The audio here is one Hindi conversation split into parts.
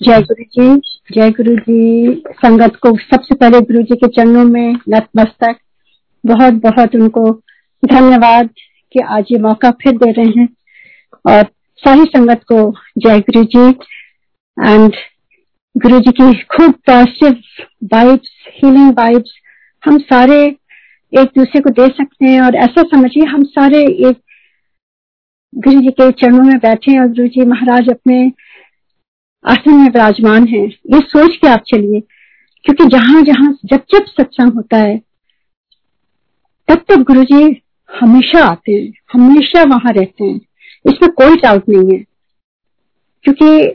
जय गुरु जी जय गुरु जी संगत को सबसे पहले गुरु जी के चरणों में नतमस्तक। बहुत बहुत उनको धन्यवाद कि आज ये मौका फिर दे रहे हैं। और सारी संगत को जय गुरु जी एंड गुरु जी की खूब पॉजिटिव वाइब्स हीलिंग वाइब्स हम सारे एक दूसरे को दे सकते हैं। और ऐसा समझिए, हम सारे एक गुरु जी के चरणों में बैठे और गुरु जी महाराज अपने आसन में विराजमान है। ये सोच के आप चलिए, क्योंकि जहाँ जहाँ जब जब सत्संग होता है, तब तब गुरु जी हमेशा आते हैं, हमेशा वहाँ रहते हैं। इसमें कोई डाउट नहीं है। क्योंकि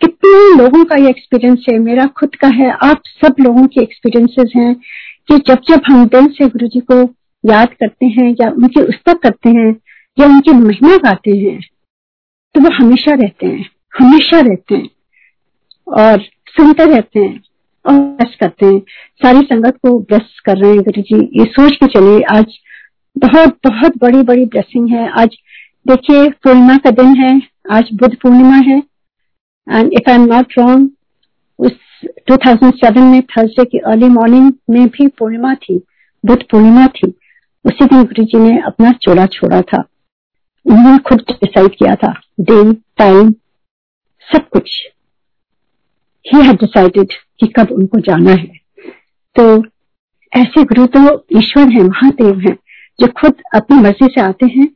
कितने लोगों का ये एक्सपीरियंस है, मेरा खुद का है, आप सब लोगों के एक्सपीरियंसेस हैं कि जब जब हम दिल से गुरु जी को याद करते हैं या उनकी उस्तक करते हैं या उनकी महिमा गाते हैं तो वो हमेशा रहते हैं। हमेशा रहते हैं और सुनते रहते हैं और ब्लेस करते हैं। सारी संगत को ब्लेस कर रहे हैं गुरु जी ये सोच के चलिए, आज बहुत बहुत बड़ी बड़ी ब्लेसिंग है। आज देखिए, पूर्णिमा का दिन है, आज बुद्ध पूर्णिमा है। And if I am not wrong उस 2007 में थर्सडे की अर्ली मॉर्निंग में भी पूर्णिमा थी, बुद्ध पूर्णिमा थी। उसी दिन गुरु जी ने अपना चोला छोड़ा था। उन्होंने खुद डिसाइड किया था डे टाइम सब कुछ। ही हैड डिसाइडेड कि कब उनको जाना है। तो ऐसे गुरु तो ईश्वर है, महादेव हैं, जो खुद अपनी मर्ज़ी से आते हैं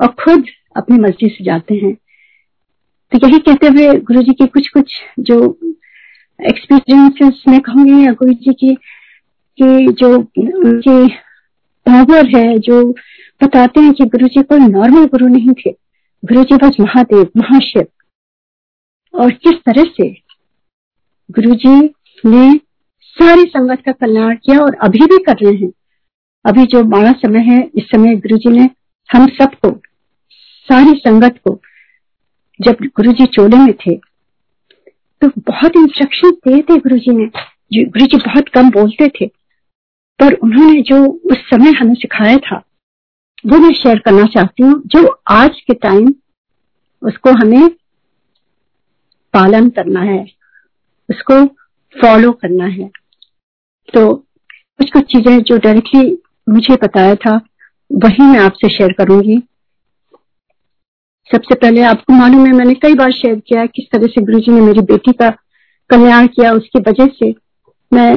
और खुद अपनी मर्ज़ी से जाते हैं। तो यही कहते हुए गुरु जी के कुछ कुछ जो एक्सपीरियंसेस मैं कहूँगी या गुरु जी की की जो उनकी पावर है, जो बताते हैं कि गुरु जी कोई नॉर्मल गुरु नहीं थे। गुरु जी बस महादेव, महाशिव। और किस तरह से? गुरु जी ने सारी संगत का कल्याण किया और अभी भी कर रहे हैं। अभी जो बड़ा समय है, इस समय गुरु जी ने हम सबको, सारी संगत को, जब गुरु जी चोले में थे तो बहुत इंस्ट्रक्शन दिए थे गुरु जी ने। गुरु जी बहुत कम बोलते थे, पर उन्होंने जो उस समय हमें सिखाया था, वो मैं शेयर करना चाहती हूँ। जो आज के टाइम उसको हमें पालन करना है, उसको फॉलो करना है। तो कुछ कुछ चीज़ें जो डायरेक्टली मुझे बताया था, वही मैं आपसे शेयर करूँगी। सबसे पहले आपको मालूम है, मैंने कई बार शेयर किया किस तरह से गुरु जी ने मेरी बेटी का कल्याण किया, उसकी वजह से मैं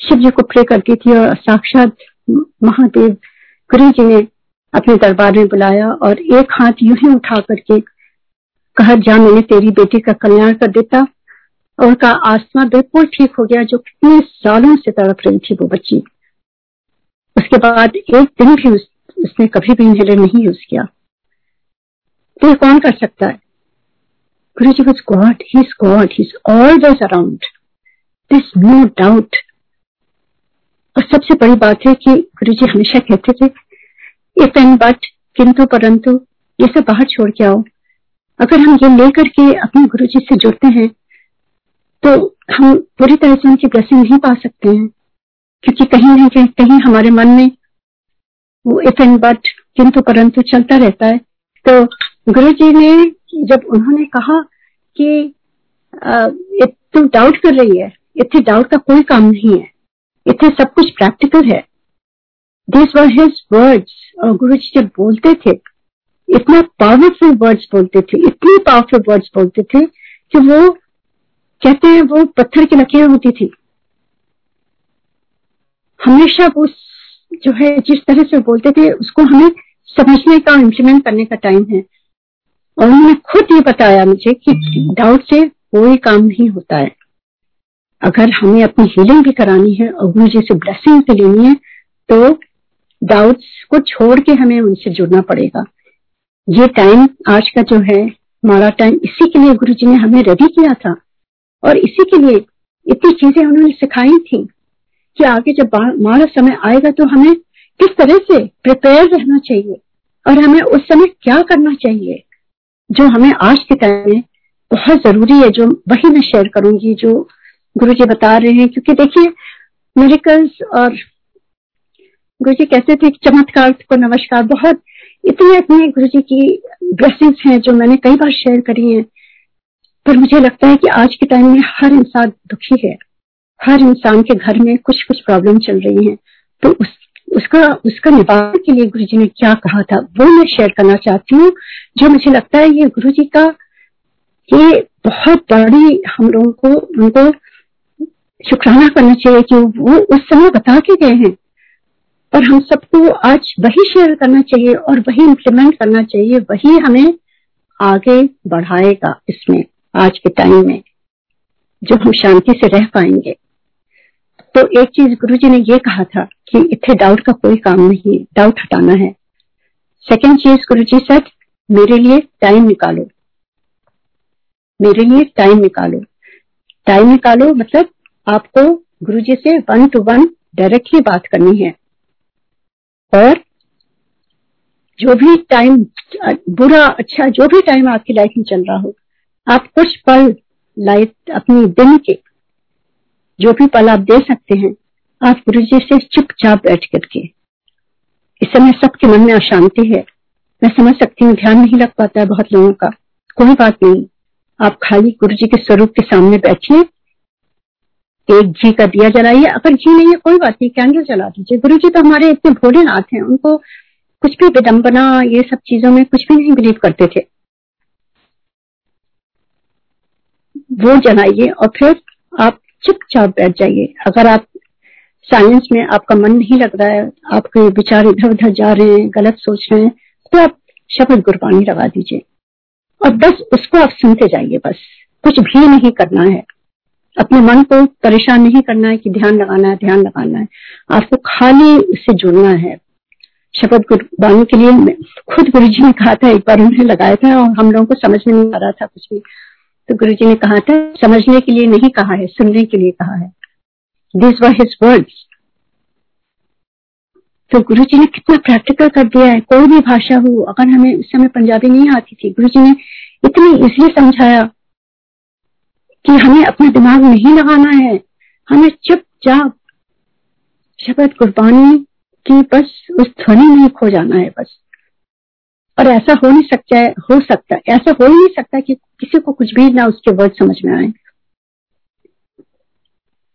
शिव जी को प्रे करती थी और साक्षात महादेव गुरु जी ने अपने दरबार में बुलाया और एक हाथ यूँ ही उठा करके कहा जा मैंने तेरी बेटी का कल्याण कर देता और उनका आत्मा बिल्कुल ठीक हो गया जो कितने सालों से तड़प रही थी वो बच्ची। उसके बाद एक दिन भी उस, उसने कभी भी इनहेलर नहीं यूज़ किया। तो कौन कर सकता है? Guru ji was God he is God he is always around this no doubt और सबसे बड़ी बात है कि गुरु जी हमेशा कहते थे इफ़ एंड बट किंतु परंतु ये सब बाहर छोड़ के आओ। अगर हम ये लेकर के अपने गुरु जी से जुड़ते हैं तो हम पूरी तरह से उनकी ब्लेसिंग नहीं पा सकते हैं। क्योंकि कहीं ना कहीं कहीं हमारे मन में वो इफ़ एंड बट किंतु परंतु चलता रहता है। तो गुरु जी ने जब उन्होंने कहा कि तू डाउट कर रही है, इतने डाउट का कोई काम नहीं है, इतने सब कुछ प्रैक्टिकल है। दिस वर हिज वर्ड्स और गुरु जी जब बोलते थे, इतना पावरफुल वर्ड्स बोलते थे, इतनी पावरफुल वर्ड्स बोलते थे कि वो कहते हैं, वो पत्थर की लकीर होती थी। हमेशा वो जो है, जिस तरह से बोलते थे, उसको हमें समझने का इम्प्लीमेंट करने का टाइम है। और उन्होंने खुद ये बताया मुझे कि डाउट से कोई काम नहीं होता है। अगर हमें अपनी हीलिंग भी करानी है और गुरु जी से ब्लेसिंग भी लेनी है तो डाउट्स को छोड़ के हमें उनसे जुड़ना पड़ेगा। ये टाइम आज का जो है हमारा टाइम इसी के लिए गुरु जी ने हमें रेडी किया था। और इसी के लिए इतनी चीज़ें उन्होंने सिखाई थी कि आगे जब हमारा समय आएगा तो हमें किस तरह से प्रिपेयर रहना चाहिए और हमें उस समय क्या करना चाहिए, जो हमें आज के टाइम में बहुत ज़रूरी है, जो वही मैं शेयर करूँगी, जो गुरु जी बता रहे हैं। क्योंकि देखिए मेडिकल्स और गुरु जी कहते थे चमत्कार को नमस्कार, बहुत इतने इतने गुरु जी की ब्लेसिंग्स हैं जो मैंने कई बार शेयर करी हैं। पर मुझे लगता है कि आज के टाइम में हर इंसान दुखी है। हर इंसान के घर में कुछ कुछ प्रॉब्लम चल रही है। तो उस, उसका उसका निवारण के लिए गुरु जी ने क्या कहा था, वो मैं शेयर करना चाहती हूँ। जो मुझे लगता है ये गुरु जी का, ये बहुत बड़ी हम लोगों को, उनको शुक्राना करना चाहिए कि वो उस समय बता के गए हैं। और हम सबको आज वही शेयर करना चाहिए और वही इम्प्लीमेंट करना चाहिए, वही हमें आगे बढ़ाएगा इसमें, आज के टाइम में जो हम शांति से रह पाएँगे। तो एक चीज़ गुरु जी ने ये कहा था कि इतने डाउट का कोई काम नहीं डाउट हटाना है। सेकेंड चीज़ गुरु जी सर मेरे लिए टाइम निकालो। मेरे लिए टाइम निकालो। टाइम निकालो मतलब आपको गुरु जी से वन टू वन डायरेक्टली बात करनी है। और जो भी टाइम बुरा अच्छा जो भी टाइम आपकी लाइफ में चल रहा हो, आप कुछ पल लाइफ अपनी दिन के जो भी पल आप दे सकते हैं, आप गुरु जी से चुपचाप बैठ करके, इस समय सबके मन में अशांति है। मैं समझ सकती हूँ, ध्यान नहीं लग पाता है बहुत लोगों का। कोई बात नहीं, आप खाली गुरु जी के स्वरूप के सामने बैठिए एक घी का दिया जलाइए। अगर घी नहीं है, कोई बात नहीं कैंडल जला दीजिए। गुरु जी तो हमारे इतने भोलेनाथ हैं, उनको कुछ भी विडम्बना ये सब चीज़ों में कुछ भी नहीं बिलीव करते थे। वो जलाइए और फिर आप चुपचाप बैठ जाइए। अगर आप साइंस में आपका मन नहीं लग रहा है, आपके विचार इधर उधर जा रहे हैं, गलत सोच रहे हैं तो आप शब्द गुरबानी लगा दीजिए। और बस उसको आप सुनते जाइए बस। कुछ भी नहीं करना है। अपने मन को परेशान नहीं करना है कि ध्यान लगाना है, ध्यान लगाना है। आपको खाली उससे जुड़ना है। शपथ गुरबानी के लिए खुद गुरु जी ने कहा था, एक बार उन्होंने लगाया था और हम लोगों को समझ में नहीं आ रहा था कुछ भी। तो गुरु जी ने कहा था, समझने के लिए नहीं कहा है, सुनने के लिए कहा है। दिस वर हिज वर्ड्स तो गुरु जी ने कितना प्रैक्टिकल कर दिया है। कोई भी भाषा हो, अगर हमें उस समय पंजाबी नहीं आती थी गुरु जी ने इतनी इसलिए समझाया कि हमें अपना दिमाग नहीं लगाना है। हमें चुपचाप शब्द कुर्बानी की बस उस ध्वनि में खो जाना है बस। और ऐसा हो नहीं सकता है, हो सकता ऐसा हो ही नहीं सकता कि किसी को कुछ भी ना उसके वर्ड समझ में आए।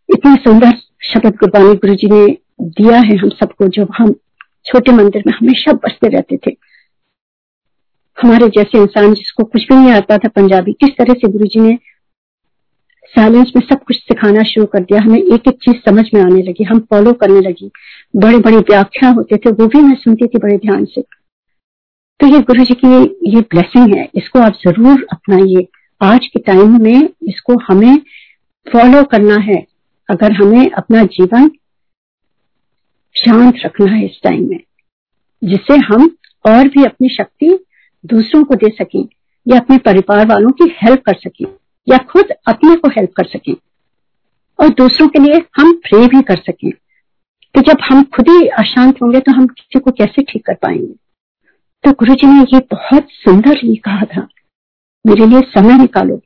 इतनी सुंदर शब्द कुर्बानी गुरु जी ने दिया है हम सबको जो हम छोटे मंदिर में हमेशा बसते रहते थे। हमारे जैसे इंसान जिसको कुछ भी नहीं आता था पंजाबी, किस तरह से गुरु जी ने साइलेंस में सब कुछ सिखाना शुरू कर दिया। हमें एक एक चीज़ समझ में आने लगी, हम फॉलो करने लगी। बड़े बड़े व्याख्या होते थे, वो भी मैं सुनती थी बड़े ध्यान से। तो ये गुरु जी की ये ब्लेसिंग है, इसको आप ज़रूर अपनाइए। आज के टाइम में इसको हमें फॉलो करना है। अगर हमें अपना जीवन शांत रखना है इस टाइम में, जिससे हम और भी अपनी शक्ति दूसरों को दे सकें या अपने परिवार वालों की हेल्प कर सकें। या खुद अपने को हेल्प कर सकें। और दूसरों के लिए हम प्रे भी कर सकें तो जब हम खुद ही अशांत होंगे तो हम किसी को कैसे ठीक कर पाएँगे। तो गुरु जी ने ये बहुत सुंदर ही कहा था, मेरे लिए समय निकालो।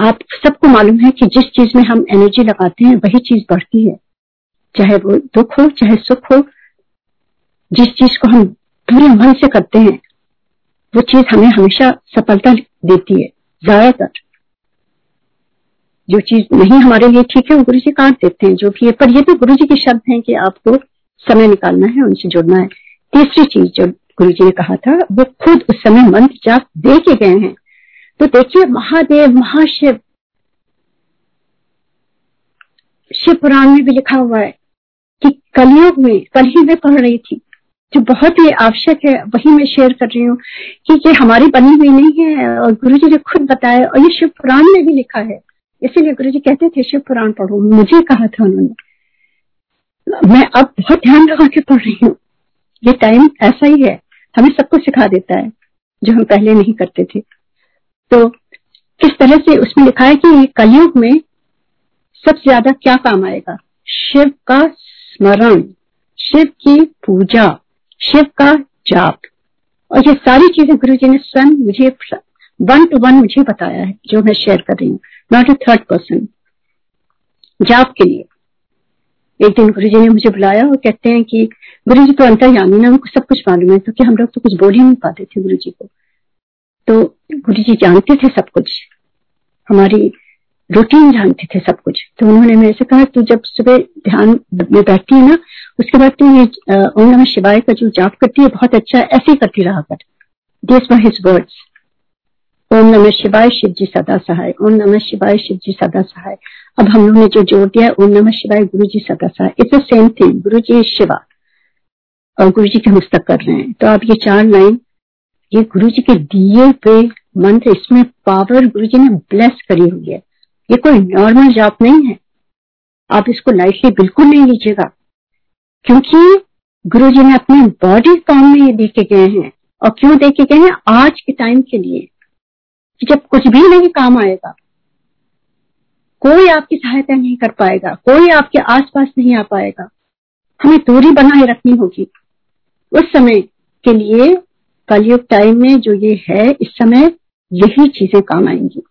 आप सबको मालूम है कि जिस चीज़ में हम एनर्जी लगाते हैं, वही चीज़ बढ़ती है। चाहे वो दुख हो, चाहे सुख हो, जिस चीज़ को हम पूरे मन से करते हैं, वो चीज़ हमें हमेशा सफलता देती है, ज़्यादातर। जो चीज़ नहीं हमारे लिए ठीक है, वो गुरु जी काट देते हैं, जो भी है। पर ये भी गुरु जी के शब्द हैं कि आपको समय निकालना है, उनसे जुड़ना है। तीसरी चीज़ जो गुरु जी ने कहा था, वो खुद उस समय मंत्र जाप दे के गए हैं। तो देखिए, महादेव, महाशिव, शिव पुराण में भी लिखा हुआ है कि कलयुग में, कल ही मैं पढ़ रही थी, जो बहुत ही आवश्यक है, वही मैं शेयर कर रही हूँ कि ये हमारी बनी हुई नहीं है, और गुरु जी ने खुद बताया, और ये शिव पुराण में भी लिखा है। इसीलिए गुरु जी कहते थे, शिव पुराण पढ़ो। मुझे कहा था उन्होंने। मैं अब बहुत ध्यान लगा के पढ़ रही हूँ। ये टाइम ऐसा ही है। हमें सबको सिखा देता है, जो हम पहले नहीं करते थे। तो किस तरह से उसमें लिखा है कि कलयुग में सबसे ज़्यादा क्या काम आएगा? शिव का स्मरण, शिव की पूजा, शिव का जाप। और ये सारी चीज़ें गुरु जी ने स्वयं मुझे वन टू वन मुझे बताया है, जो मैं शेयर कर रही हूँ। नॉट ए थर्ड पर्सन जाप के लिए। एक दिन गुरु जी ने मुझे बुलाया और कहते हैं कि, गुरु जी तो अंतर्यामी ना उनको सब कुछ मालूम है तो कि हम लोग तो कुछ बोल ही नहीं पाते थे गुरु जी को। तो गुरु जी जानते थे सब कुछ। हमारी रूटीन जानते थे सब कुछ। तो उन्होंने मेरे से कहा, तू जब सुबह ध्यान में बैठती है ना, उसके बाद तू ये ओम नमः शिवाय का जो जाप करती है, बहुत अच्छा है ऐसे ही करती रहा कर। This were his words Om नमः शिवाय शिव जी सदा सहाय ओम नमः शिवाय शिव जी सदा सहाय अब हम लोग ने जो जोड़ दिया ओम नमः शिवाय गुरु जी सदा सहाय it's the same thing Guru ji Shiva. और गुरु जी के हस्तक कर रहे हैं। तो आप ये चार लाइन, ये गुरु जी के दिए पे मंत्र, इसमें पावर गुरु जी ने ब्लेस करी हुई है। ये कोई नॉर्मल जाप नहीं है। आप इसको लाइटली बिल्कुल नहीं लीजिएगा। क्योंकि गुरु जी ने अपने बॉडी फॉर्म में ये देखे गए हैं। और क्यों देखे गए हैं? आज के टाइम के लिए। जब कुछ भी नहीं काम आएगा, कोई आपकी सहायता नहीं कर पाएगा, कोई आपके आसपास नहीं आ पाएगा, हमें दूरी बनाए रखनी होगी। उस समय के लिए कलयुग टाइम में जो ये है, इस समय यही चीज़ें काम आएँगी।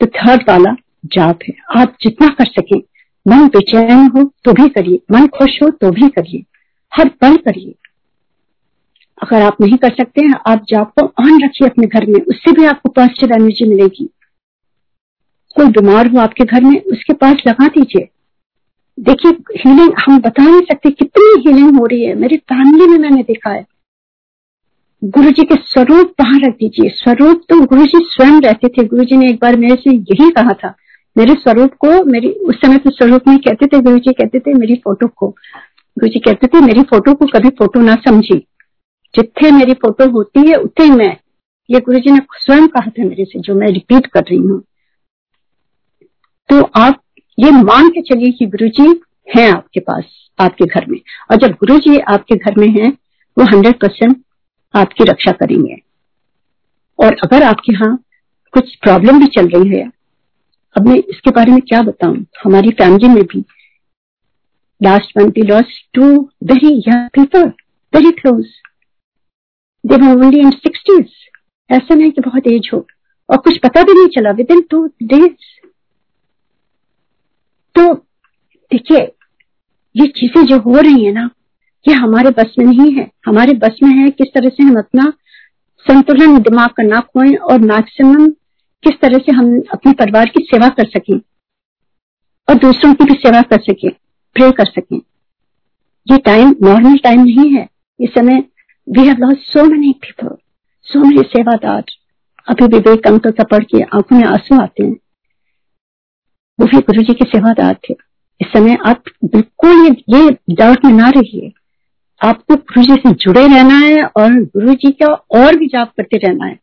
तो थर्ड वाला जाप है। आप जितना कर सके, मन बेचैन हो तो भी करिए, मन खुश हो तो भी करिए, हर पल करिए। अगर आप नहीं कर सकते हैं, आप जाप को ऑन रखिए अपने घर में, उससे भी आपको पॉजिटिव एनर्जी मिलेगी। कोई बीमार हो आपके घर में, उसके पास लगा दीजिए। देखिए हीलिंग हम बता नहीं सकते कितनी हीलिंग हो रही है। मेरी फैमिली में मैंने देखा है। गुरु जी के स्वरूप कहाँ रख दीजिए। स्वरूप तो गुरु जी स्वयं रहते थे। गुरु जी ने एक बार मेरे से यही कहा था। मेरे स्वरूप को, मेरी, उस समय तो स्वरूप नहीं कहते थे गुरु जी कहते थे मेरी फ़ोटो को। गुरु जी कहते थे मेरी फ़ोटो को कभी फ़ोटो ना समझी जितने मेरी फ़ोटो होती है उतने मैं, ये गुरु जी ने स्वयं कहा था मेरे से, जो मैं रिपीट कर रही हूँ। तो आप ये मान के चलिए कि गुरु जी है आपके पास, आपके घर में। और जब गुरु जी आपके घर में है, वो हंड्रेड परसेंट आपकी रक्षा करेंगे। और अगर आपके यहाँ कुछ प्रॉब्लम भी चल रही है, अब मैं इसके बारे में क्या बताऊँ? हमारी फैमिली में भी last month we two very young people very close they were only in sixties ऐसा नहीं कि बहुत एज हो, और कुछ पता भी नहीं चला विद इन टू डेज़ तो देखिए, ये चीज़ें जो हो रही है ना, ये हमारे बस में नहीं है। हमारे बस में है किस तरह से हम अपना संतुलन दिमाग का ना खोएँ और मैक्सिमम किस तरह से हम अपने परिवार की सेवा कर सकें, और दूसरों की भी सेवा कर सकें प्रे कर सकें। ये टाइम नॉर्मल टाइम नहीं है। इस समय we have lost so many people so many सेवादार अभी विवेक अंकल का पढ़ के आँखों में आँसू आते हैं। वो भी गुरु जी के सेवादार थे। इस समय आप बिल्कुल ये, ये डाउट में ना रहिए। आपको गुरु जी से जुड़े रहना है और गुरु जी का और भी जाप करते रहना है।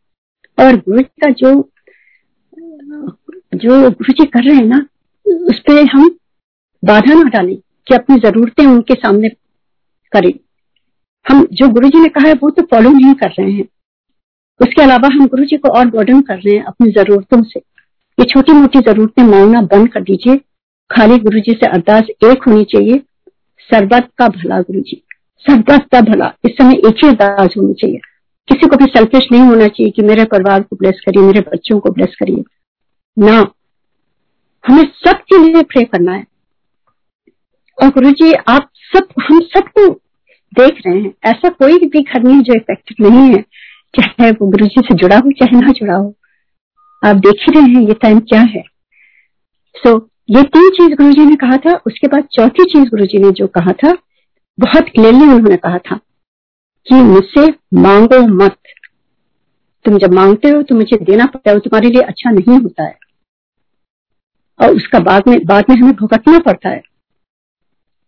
और गुरु जी का जो जो गुरु जी कर रहे हैं ना उस पर हम बाधा ना डालें कि अपनी जरूरतें उनके सामने करें। हम जो गुरु जी ने कहा है, वो तो फॉलो नहीं कर रहे हैं। उसके अलावा हम गुरु जी को और बर्डन कर रहे हैं अपनी जरूरतों से। ये छोटी मोटी जरूरतें मांगना बंद कर दीजिए। खाली गुरु जी से अरदास एक होनी चाहिए। सरबत का भला गुरु जी सबक का भला। इस समय एक ही अरदास होनी चाहिए। किसी को भी सेल्फिश नहीं होना चाहिए कि मेरे परिवार को ब्लेस करिए, मेरे बच्चों को ब्लेस करिए। ना। हमें सबके लिए प्रे करना है। और गुरु जी आप सब, हम सबको देख रहे हैं। ऐसा कोई भी घर नहीं जो इफेक्टेड नहीं है। चाहे वो गुरु जी से जुड़ा हो चाहे ना जुड़ा हो। आप देख ही रहे हैं ये टाइम क्या है। सो so, ये तीन चीज़ गुरु जी ने कहा था। उसके बाद चौथी चीज़ गुरु जी ने जो कहा था बहुत क्लियरली उन्होंने कहा था कि मुझसे मांगो मत। तुम जब मांगते हो तो मुझे देना पड़ता है वो तुम्हारे लिए अच्छा नहीं होता है। और उसका बाद में बाद में हमें भुगतना पड़ता है।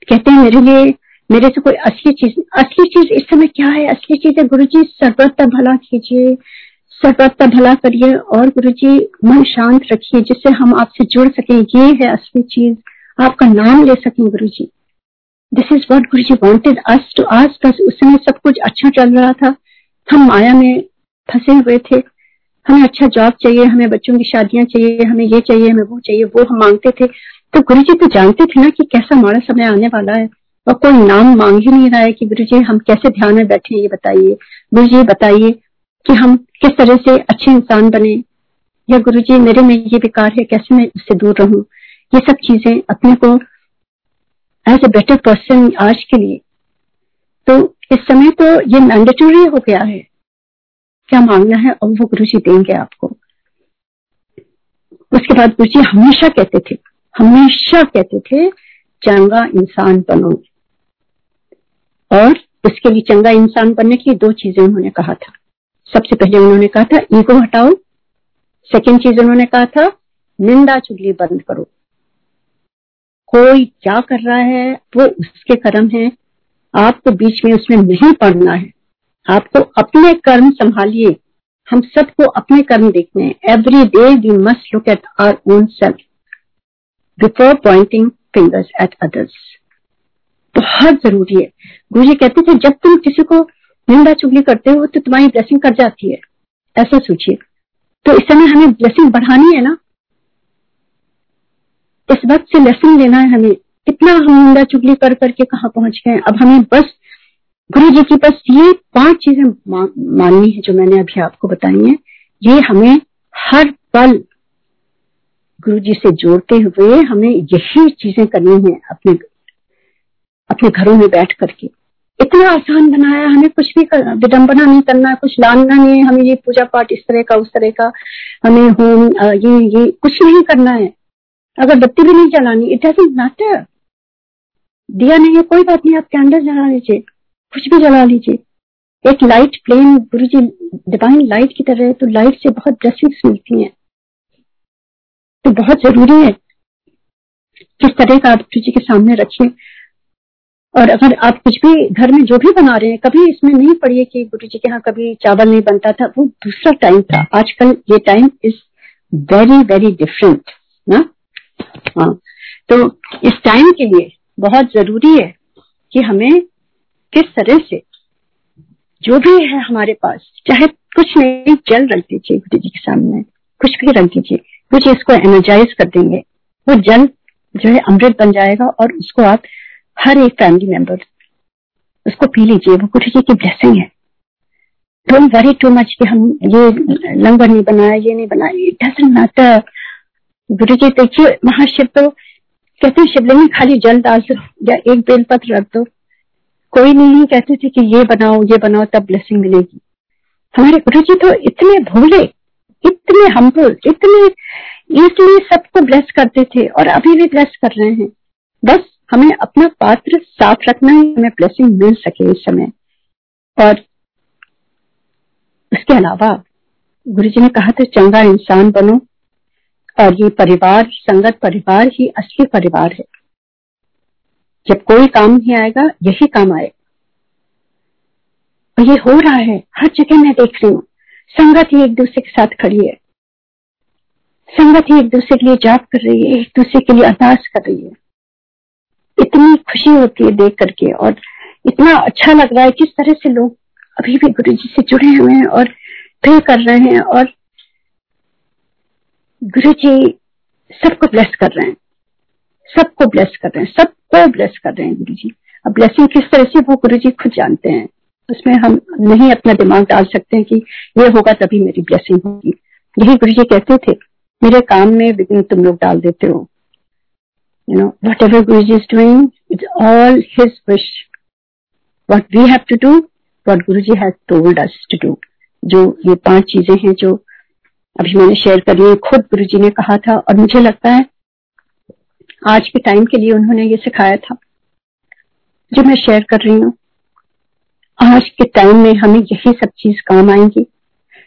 कहते हैं मेरे लिए मेरे से कोई असली चीज़ असली चीज़ इस समय क्या है? असली चीज़ है गुरु जी सर्वत का भला कीजिए सर्वत का भला करिए और गुरु जी मन शांत रखिए, जिससे हम आपसे जुड़ सके। ये है असली चीज़। आपका नाम ले सकें गुरु जी this is what Guru ji wanted us to आस बस उस समय सब कुछ अच्छा चल रहा था। हम माया में फंसे हुए थे। हमें अच्छा जॉब चाहिए, हमें बच्चों की शादियाँ चाहिए, हमें ये चाहिए, हमें वो चाहिए, वो हम मांगते थे। तो गुरु जी तो जानते थे ना कि कैसा माड़ा समय आने वाला है। और कोई नाम मांग ही नहीं रहा है कि गुरु जी हम कैसे ध्यान में बैठे, ये बताइए। गुरु जी बताइए कि हम किस तरह से अच्छे इंसान बने? या गुरु जी मेरे में ये विकार है, कैसे मैं उससे दूर रहूँ? ये सब चीज़ें अपने को एज ए बेटर पर्सन आज के लिए। तो इस समय तो ये मैंडेटरी हो गया है। क्या मांगना है? और वो गुरु जी देंगे आपको। उसके बाद गुरु जी हमेशा कहते थे, हमेशा कहते थे, चंगा इंसान बनो। और उसके लिए चंगा इंसान बनने की दो चीज़ें उन्होंने कहा था। सबसे पहले उन्होंने कहा था, ईगो हटाओ। सेकेंड चीज़ उन्होंने कहा था, निंदा चुगली बंद करो। कोई क्या कर रहा है, वो उसके कर्म है। आपको बीच में उसमें नहीं पड़ना है। आपको अपने कर्म संभालिए। हम सबको अपने कर्म देखने हैं। Every day we must look at our own self before pointing fingers at others बहुत ज़रूरी है। गुरु जी कहते थे जब तुम किसी को निंदा चुगली करते हो तो तुम्हारी ब्लेसिंग कर जाती है। ऐसा सोचिए। तो इस समय हमें ब्लेसिंग बढ़ानी है ना? इस वक्त से लेसन लेना है हमें। कितना हम निंदा चुगली कर करके कहा पहुँच गए अब हमें बस गुरु जी की बस ये पाँच चीज़ें माननी है जो मैंने अभी आपको बताई है। ये हमें हर पल गुरु जी से जोड़ते हुए हमें यही चीज़ें करनी है अपने अपने घरों में बैठ करके। इतना आसान बनाया, हमें कुछ भी विडम्बना नहीं करना है कुछ लानना नहीं है, हमें ये पूजा पाठ इस तरह का, उस तरह का, हमें होम ये ये कुछ नहीं करना है। अगर बत्ती भी नहीं जलानी इट डजेंट मैटर दिया नहीं है, कोई बात नहीं, आप कैंडल जला लीजिए, कुछ भी जला लीजिए। एक लाइट प्लेन गुरु जी डिवाइन लाइट की तरह है तो लाइट से बहुत ब्लेसिंग्स मिलती हैं। तो बहुत ज़रूरी है, किस तरह का आप गुरु जी के सामने रखिए और अगर आप कुछ भी घर में जो भी बना रहे हैं, कभी इसमें नहीं पढ़िए कि गुरु जी के यहाँ कभी चावल नहीं बनता था, वो दूसरा टाइम था। आजकल ये time is very very different ना? हाँ। तो इस टाइम के लिए बहुत ज़रूरी है कि हमें किस तरह से जो भी है हमारे पास, चाहे कुछ नहीं, जल रख दीजिए गुरु जी के सामने, कुछ भी रख दीजिए कुछ इसको एनर्जाइज कर देंगे। वो जल जो है अमृत बन जाएगा और उसको आप हर एक फैमिली मेंबर उसको पी लीजिए, वो गुरु जी की ब्लेसिंग है। डोंट वरी टू मच कि हम ये लंगर नहीं बनाया ये नहीं बनाया इट डजेंट मैटर गुरु जी, देखिए, महाशिव तो कहते हैं, शिवलिंग में खाली जल डाल दो या एक बेलपत्र रख दो। कोई नहीं कहते थे कि ये बनाओ ये बनाओ, तब ब्लेसिंग मिलेगी। हमारे गुरु जी तो इतने भोले, इतने हम्बल इतने इसलिए सबको ब्लेस करते थे और अभी भी ब्लेस कर रहे हैं। बस हमें अपना पात्र साफ़ रखना है, हमें ब्लेसिंग मिल सके इस समय। और उसके अलावा गुरु जी ने कहा था, चंगा इंसान बनो और ये परिवार, संगत परिवार ही असली परिवार है। जब कोई काम नहीं आएगा, यही काम आएगा। और ये हो रहा है, हर जगह मैं देख रही हूँ। संगत ही एक दूसरे के साथ खड़ी है। संगत ही एक दूसरे के लिए जाप कर रही है, एक दूसरे के लिए अरदास कर रही है। इतनी खुशी होती है देख करके और इतना अच्छा लग रहा है किस तरह से लोग अभी भी गुरु जी से जुड़े हुए हैं और प्रे कर रहे हैं और गुरु जी सबको ब्लेस कर रहे हैं। सबको ब्लेस कर रहे हैं। सबको ब्लेस कर रहे हैं गुरु जी अब ब्लेसिंग किस तरह से वो गुरु जी खुद जानते हैं। उसमें हम नहीं अपना दिमाग डाल सकते हैं कि ये होगा तभी मेरी ब्लेसिंग होगी। यही गुरु जी कहते थे, मेरे काम में विघ्न तुम लोग डाल देते हो। You know, whatever Guruji is doing, it's all his wish. What we have to do, what Guruji has told us to do. जो ये पाँच चीज़ें हैं जो अभी मैंने शेयर करी है खुद गुरुजी ने कहा था और मुझे लगता है आज के टाइम के लिए उन्होंने ये सिखाया था जो मैं शेयर कर रही हूँ आज के टाइम में हमें यही सब चीज़ काम आएँगी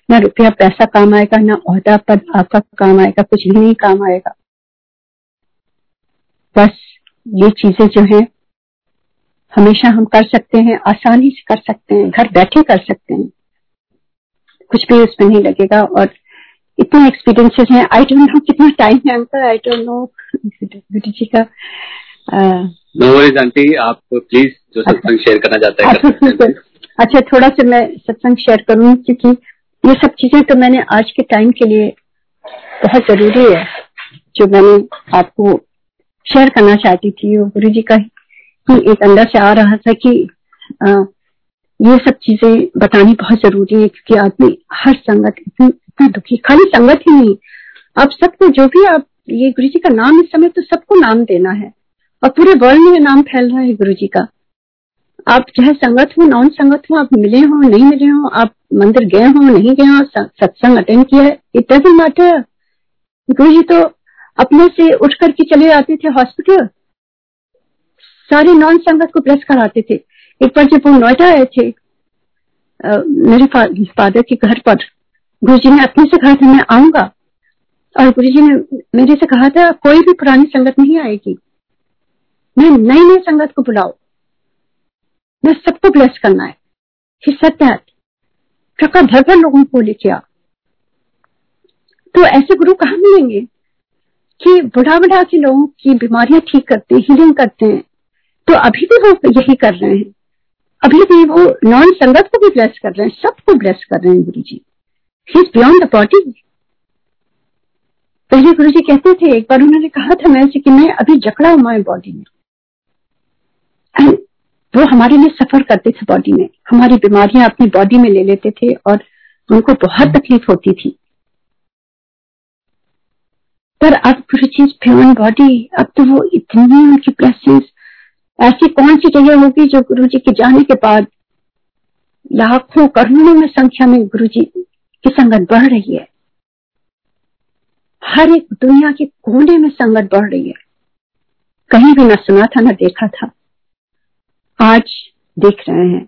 ना रुपया पैसा काम आएगा ना अहदा पद आपका काम आएगा कुछ भी नहीं काम आएगा बस ये चीज़ें जो है हमेशा हम कर सकते हैं आसानी से कर सकते हैं घर बैठे कर सकते हैं। कुछ भी उसमें नहीं लगेगा और इतने एक्सपीरियंसेस हैं। आई डोंट नो कितना टाइम है uncle I don't know Beauty ji का नो वरीज आंटी आप प्लीज़ जो अच्छा। सत्संग शेयर करना चाहते हैं अच्छा, अच्छा थोड़ा सा मैं सत्संग शेयर करूँ क्योंकि ये सब चीज़ें तो मैंने आज के टाइम के लिए बहुत ज़रूरी है जो मैंने आपको शेयर करना चाहती थी गुरु जी का ही एक अंदर से आ रहा था कि आ, ये सब चीज़ें बतानी बहुत ज़रूरी है क्योंकि आदमी हर संगत इतनी इतना दुखी खाली संगत ही नहीं। आप सबको जो भी आप ये गुरु जी का नाम इस समय तो सबको नाम देना है और पूरे वर्ल्ड में नाम फैल रहा है गुरु जी का। आप चाहे संगत हो नॉन संगत हो आप मिले हो नहीं मिले हो आप मंदिर गए हो नहीं गए हो सत्संग अटेंड किया है इट डजेंट मैटर गुरु जी तो अपने से उठ करके चले आते थे हॉस्पिटल सारे नॉन संगत को ब्लेस कराते थे। एक बार जब वो नोएडा आए थे आ, मेरे फादर के घर पर गुरु जी ने अपने से कहा था मैं आऊँगा। और गुरु जी ने मेरे से कहा था कोई भी पुरानी संगत नहीं आएगी। मैं नई नई संगत को बुलाओ। मैं सबको ब्लेस करना है। ही ट्रका भर भर लोगों को लेके आ। तो ऐसे गुरु कहा मिलेंगे? कि बुढ़ा बुढ़ा के लोगों की बीमारियाँ ठीक करते हैं हीलिंग करते हैं। तो अभी भी वो यही कर रहे हैं। अभी भी वो नॉन संगत को भी ब्लेस कर रहे हैं, सबको ब्लेस कर रहे हैं Guru ji is beyond the body पहले गुरु जी कहते थे, एक बार उन्होंने कहा था मैं कि मैं अभी जकड़ा हुआ है बॉडी में। एंड वो हमारे लिए सफ़र करते थे बॉडी में। हमारी बीमारियाँ अपनी बॉडी में ले लेते थे और उनको बहुत तकलीफ़ होती थी। पर अब गुरु चीज़ प्योर बॉडी अब तो वो इतनी उनकी ब्लेसिंग ऐसी कौन सी जगह होगी जो गुरु जी के जाने के बाद लाखों करोड़ों में संख्या में गुरु जी की संगत बढ़ रही है? हर एक दुनिया के कोने में संगत बढ़ रही है। कहीं भी ना सुना था, ना देखा था। आज देख रहे हैं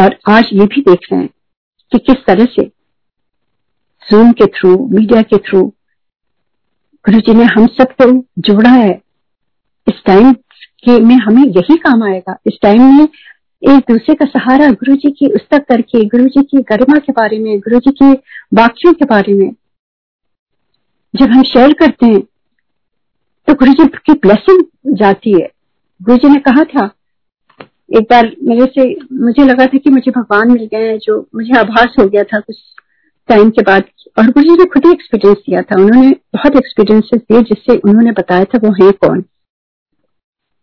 और आज ये भी देख रहे हैं कि किस तरह से जूम के थ्रू मीडिया के थ्रू गुरु जी ने हम सबको जोड़ा है। इस टाइम के में हमें यही काम आएगा। इस टाइम में एक दूसरे का सहारा गुरु जी की उस्तक करके, गुरु जी की गरिमा के बारे में, गुरु जी के वाक्यों के बारे में जब हम शेयर करते हैं तो गुरु जी की ब्लेसिंग जाती है। गुरु जी ने कहा था, एक बार मेरे से मुझे लगा था कि मुझे भगवान मिल गए हैं, जो मुझे आभास हो गया था कुछ टाइम के बाद और गुरु जी ने खुद ही एक्सपीरियंस दिया था। उन्होंने बहुत एक्सपीरियंसेस दिए जिससे उन्होंने बताया था वो है कौन।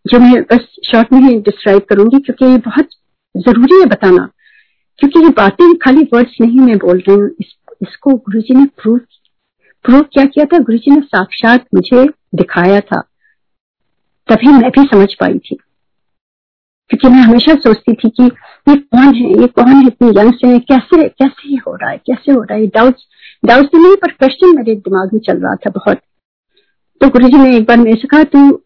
जो मैं बस शॉर्ट में ही डिस्क्राइब करूँगी क्योंकि ये बहुत ज़रूरी है बताना। क्योंकि ये बातें खाली वर्ड्स नहीं मैं बोल रही हूँ। इस, इसको गुरु जी ने प्रूव प्रूव क्या किया था? गुरु जी ने साक्षात मुझे दिखाया था। तभी मैं भी समझ पाई थी। क्योंकि मैं हमेशा सोचती थी कि ये कौन है? ये कौन है इतनी यंग से? कैसे कैसे हो रहा है? कैसे हो रहा है? डाउट्स डाउट्स तो नहीं, पर क्वेश्चन मेरे दिमाग में चल रहा था बहुत। तो गुरु जी ने एक बार मेरे से कहा, तू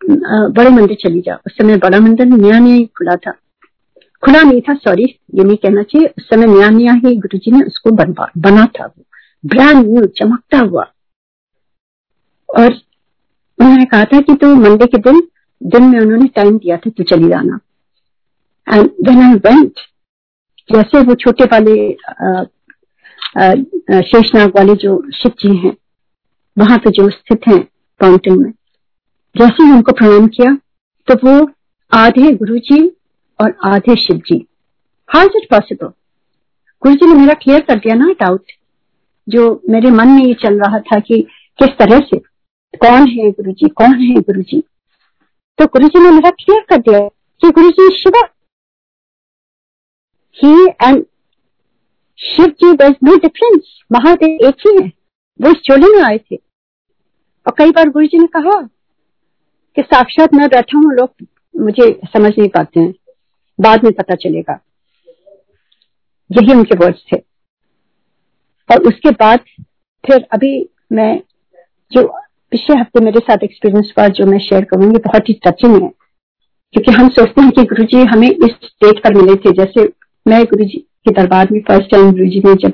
बड़े मंदिर चली जा। उस समय बड़ा मंदिर नया नया ही खुला था। खुला नहीं था सॉरी ये नहीं कहना चाहिए। उस समय नया नया ही गुरु जी ने उसको बना था वो। ब्रांड न्यू चमकता हुआ। और उन्होंने कहा था कि तू मंडे के दिन दिन में उन्होंने टाइम दिया था तू चली जाना। एंड वेन आई वेंट जैसे वो छोटे वाले शेषनाग वाले जो शिव जी हैं, वहाँ पे जो स्थित हैं फाउंटेन में, जैसे ही उनको प्रणाम किया तो वो आधे गुरु जी और आधे Shiv ji. How is it possible Guru ji ने मेरा क्लियर कर दिया ना डाउट जो मेरे मन में ये चल रहा था कि किस तरह से, कौन है गुरु जी कौन है गुरु जी तो गुरु जी ने मेरा क्लियर कर दिया कि गुरु जी शिवा ही and Shiv ji there no difference Mahadev एक ही है वो इस चोले में आए थे और कई बार गुरु जी ने कहा कि साक्षात मैं बैठा हूँ, लोग मुझे समझ नहीं पाते हैं। बाद में पता चलेगा। यही उनके वर्ड्स थे। और उसके बाद फिर अभी मैं जो पिछले हफ़्ते मेरे साथ एक्सपीरियंस हुआ, जो मैं शेयर करूँगी, बहुत ही टचिंग है। क्योंकि हम सोचते हैं कि गुरु जी हमें इस स्टेज पर मिले थे, जैसे मैं गुरु जी के दरबार में फ़र्स्ट टाइम गुरु जी ने जब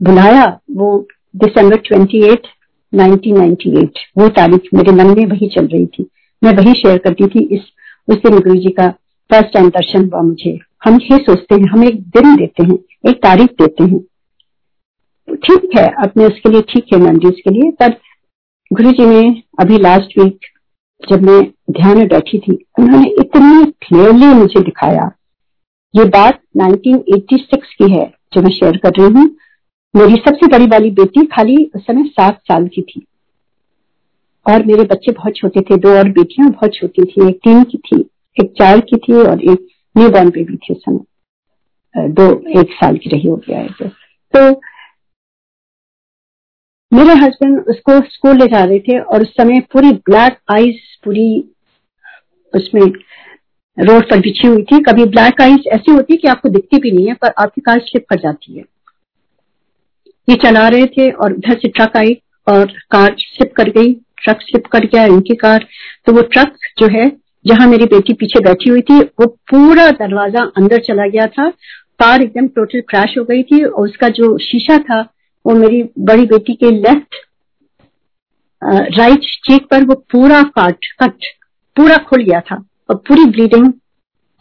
बुलाया, वो दिसंबर ट्वेंटी एट नाइनटीन वो तारीख मेरे मन में वही चल रही थी। मैं वही शेयर करती थी इस, उस दिन गुरु जी का फ़र्स्ट टाइम दर्शन हुआ मुझे। हम ये सोचते हैं, हम एक दिन देते हैं, एक तारीख देते हैं। ठीक है अपने उसके लिए ठीक है मेमरीज के लिए, पर गुरु जी ने अभी लास्ट वीक जब मैं ध्यान में बैठी थी, उन्होंने इतनी क्लियरली मुझे दिखाया। ये बात 1986 की है, जो मैं शेयर कर रही हूँ। मेरी सबसे बड़ी वाली बेटी खाली उस समय सात साल की थी। और मेरे बच्चे बहुत छोटे थे, दो और बेटियाँ बहुत छोटी थी, एक तीन की थी, एक चार की थी और एक न्यू बॉर्न बेबी थी उस समय। दो एक साल की रही हो गया है तो मेरे हस्बैंड उसको स्कूल ले जा रहे थे और उस समय पूरी ब्लैक आईज पूरी उसमें रोड पर बिछी हुई थी। कभी ब्लैक आइस ऐसी होती कि आपको दिखती भी नहीं है, पर आपकी कार स्लिप कर जाती है। ये चला रहे थे और उधर से ट्रक आई और कार स्लिप कर गई। ट्रक स्लिप कर गया, इनकी कार। तो वो ट्रक जो है, जहाँ मेरी बेटी पीछे बैठी हुई थी, वो पूरा दरवाज़ा अंदर चला गया था। कार एकदम टोटल क्रैश हो गई थी और उसका जो शीशा था, वो मेरी बड़ी बेटी के लेफ़्ट राइट चीक पर वो पूरा काट, कट, पूरा खुल गया था। और पूरी ब्लीडिंग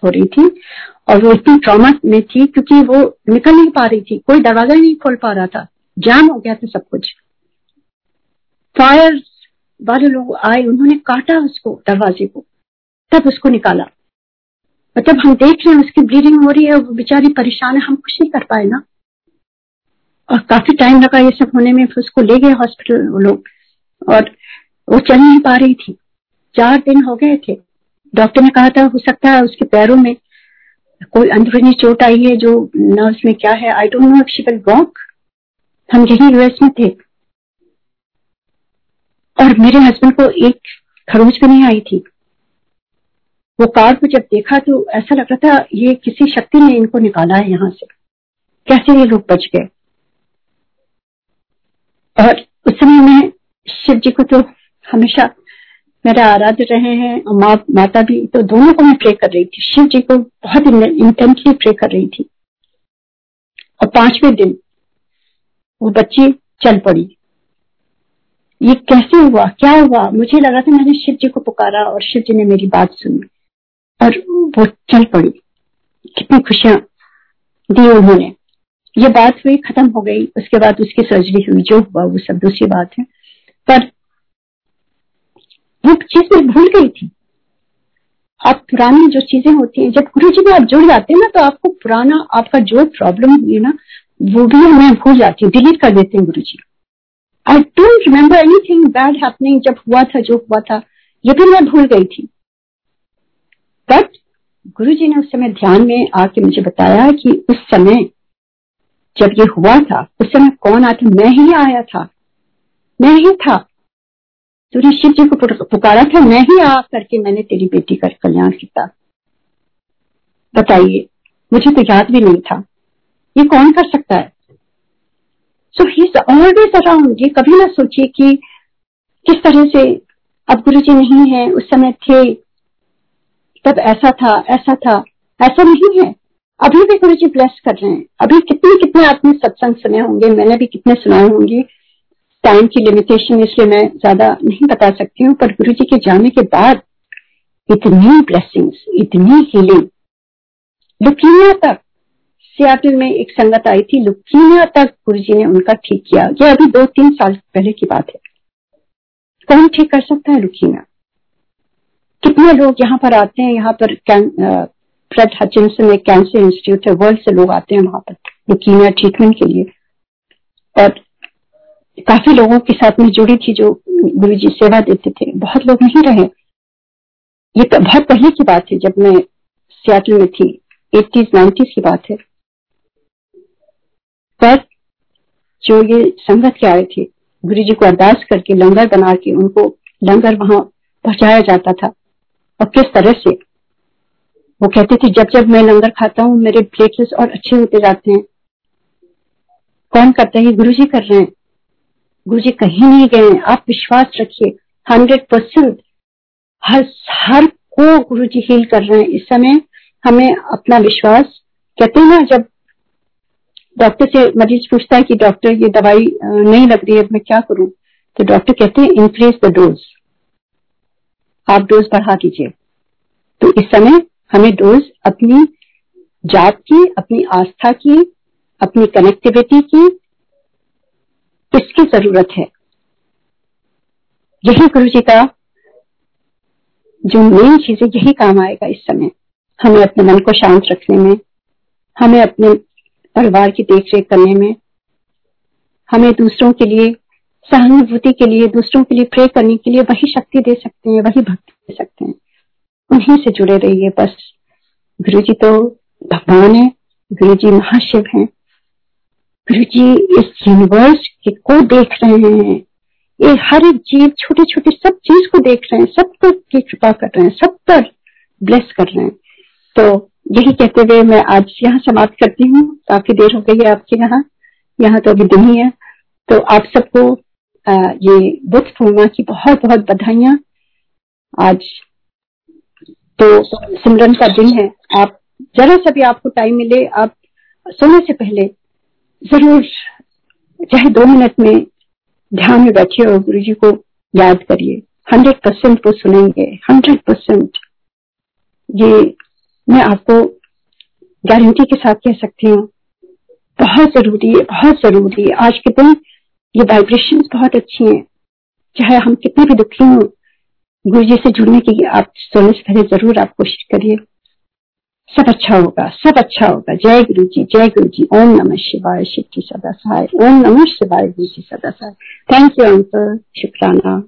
हो रही थी। और वो इतनी ट्रॉमा में थी क्योंकि वो निकल नहीं पा रही थी। कोई दरवाज़ा ही नहीं खोल पा रहा था। जाम हो गया था सब कुछ। फायर वाले लोग आए, उन्होंने काटा उसको, दरवाजे को। तब उसको निकाला। मतलब हम देख रहे हैं उसकी ब्लीडिंग हो रही है, वो बेचारी परेशान है, हम कुछ नहीं कर पाए ना। और काफ़ी टाइम लगा ये सब होने में, फिर उसको ले गए हॉस्पिटल वो लोग। और वो चल नहीं पा रही थी। चार दिन हो गए थे। डॉक्टर ने कहा था, हो सकता है उसके पैरों में कोई अंदरूनी चोट आई है जो नर्व्स में क्या है? I don't know if she will walk हम यही यूएस में थे। और मेरे हस्बैंड को एक खरोच भी नहीं आई थी। वो कार को जब देखा तो ऐसा लग रहा था, ये किसी शक्ति ने इनको निकाला है यहाँ से। कैसे ये लोग बच गए? और उस समय में शिव जी को तो हमेशा मेरा आराध्य रहे हैं और मा, माता भी तो दोनों को मैं प्रे कर रही थी। शिव जी को बहुत इंटेंटली प्रे कर रही थी। और पाँचवें दिन वो बच्ची चल पड़ी। ये कैसे हुआ? क्या हुआ? मुझे लगा था मैंने शिव जी को पुकारा और शिव जी ने मेरी बात सुनी। और वो चल पड़ी। कितनी खुशियाँ दी उन्होंने। ये बात हुई खत्म हो गई। उसके बाद उसकी सर्जरी हुई जो हुआ वो सब दूसरी बात है। पर वो चीज़ मैं भूल गई थी। आप पुरानी जो चीज़ें होती हैं, जब गुरु जी में आप जुड़ जाते हैं ना तो आपको पुराना, आपका जो प्रॉब्लम हुई ना, वो भी मैं भूल जाती हूँ डिलीट कर देते हैं Guru ji. I don't remember anything bad happening जब हुआ था, जो हुआ था, ये भी मैं भूल गई थी। बट गुरु जी ने उस समय ध्यान में आके मुझे बताया कि उस समय जब ये हुआ था, उस समय कौन आया था मैं ही आया था। मैं ही था। तूने शिव जी को पुकारा था, मैं ही आ करके मैंने तेरी बेटी का कल्याण किया। बताइए, मुझे तो याद भी नहीं था। ये कौन कर सकता है? So he is always around ये कभी ना सोचिए कि किस तरह से अब गुरु जी नहीं है, उस समय थे। तब ऐसा था ऐसा था। ऐसा नहीं है। अभी भी गुरु जी ब्लेस कर रहे हैं। अभी कितने कितने आपने सत्संग सुने होंगे, मैंने भी कितने सुनाए होंगे। टाइम की लिमिटेशन इसलिए मैं ज़्यादा नहीं बता सकती हूँ, पर गुरु जी के जाने के बाद इतनी ब्लेसिंग्स इतनी हीलिंग लुकीनिया तक, सियाटल में एक संगत आई थी, लुकीनिया तक गुरु जी ने उनका ठीक किया। ये अभी दो तीन साल पहले की बात है। कौन ठीक कर सकता है लुकीनिया? कितने लोग यहाँ पर आते हैं? यहाँ पर फ्रेड हचिनसन एक कैंसर इंस्टीट्यूट है, वर्ल्ड से लोग आते हैं वहाँ पर, लुकीनिया ट्रीटमेंट के लिए। और काफ़ी लोगों के साथ में जुड़ी थी जो गुरु जी सेवा देते थे। बहुत लोग नहीं रहे। ये तो बहुत पहले की बात है, जब मैं सियाटल में थी। एटीज नाइन्टीज की बात है। पर जो ये संगत के आए थे गुरु जी को अरदास करके लंगर बना के उनको लंगर वहाँ पहुँचाया जाता था। और किस तरह से? वो कहते थे, जब जब मैं लंगर खाता हूँ, मेरे प्लेटलेट्स और अच्छे होते जाते हैं। कौन करता है? गुरु जी कर रहे हैं। गुरु जी कहीं नहीं गए आप विश्वास रखिए हंड्रेड परसेंट हर हर को गुरु जी हील कर रहे हैं। इस समय हमें अपना विश्वास, कहते हैं ना, जब डॉक्टर से मरीज़ पूछता है कि डॉक्टर ये दवाई नहीं लग रही है, मैं क्या करूँ? तो डॉक्टर कहते हैं इंक्रीज द डोज आप डोज बढ़ा दीजिए। तो इस समय हमें डोज अपनी जात की, अपनी आस्था की, अपनी कनेक्टिविटी की इसकी ज़रूरत है? यही गुरु जी का जो मेन चीज़ है, यही काम आएगा इस समय। हमें अपने मन को शांत रखने में, हमें अपने परिवार की देख रेख करने में, हमें दूसरों के लिए, सहानुभूति के लिए, दूसरों के लिए प्रे करने के लिए वही शक्ति दे सकते हैं, वही भक्ति दे सकते हैं। उन्हीं से जुड़े रहिए बस। गुरु जी तो भगवान है, गुरु जी महाशिव हैं। गुरु जी इस यूनिवर्स को देख रहे हैं। ये हर एक जीव छोटे छोटे सब चीज़ को देख रहे हैं, सब पर की कृपा कर रहे हैं, सब पर ब्लेस कर रहे हैं। तो यही कहते हुए मैं आज यहाँ समाप्त करती हूँ। काफ़ी देर हो गई है आपके यहाँ। यहाँ तो अभी दिन ही है। तो आप सबको ये बुद्ध पूर्णिमा की बहुत बहुत बधाइयाँ। आज तो सिमरन का दिन है। आप, जरा सा भी आपको टाइम मिले, आप सोने से पहले ज़रूर। चाहे दो मिनट में ध्यान में बैठिए और गुरु जी को याद करिए। हंड्रेड परसेंट वो सुनेंगे। Hundred percent. ये मैं आपको गारंटी के साथ कह सकती हूँ, बहुत ज़रूरी है, बहुत ज़रूरी है। आज के दिन ये वाइब्रेशन बहुत अच्छी हैं। चाहे हम कितने भी दुखी हों गुरु जी से जुड़ने की आप सोने से पहले ज़रूर आप कोशिश करिए। सब अच्छा होगा, सब अच्छा होगा। जय गुरु जी, जय गुरु जी। ओम नमः शिवाय, शिव जी सदा सहाय ओम नमः शिवाय, गुरु जी सदा सहाय थैंक यू अंकल शुक्राना।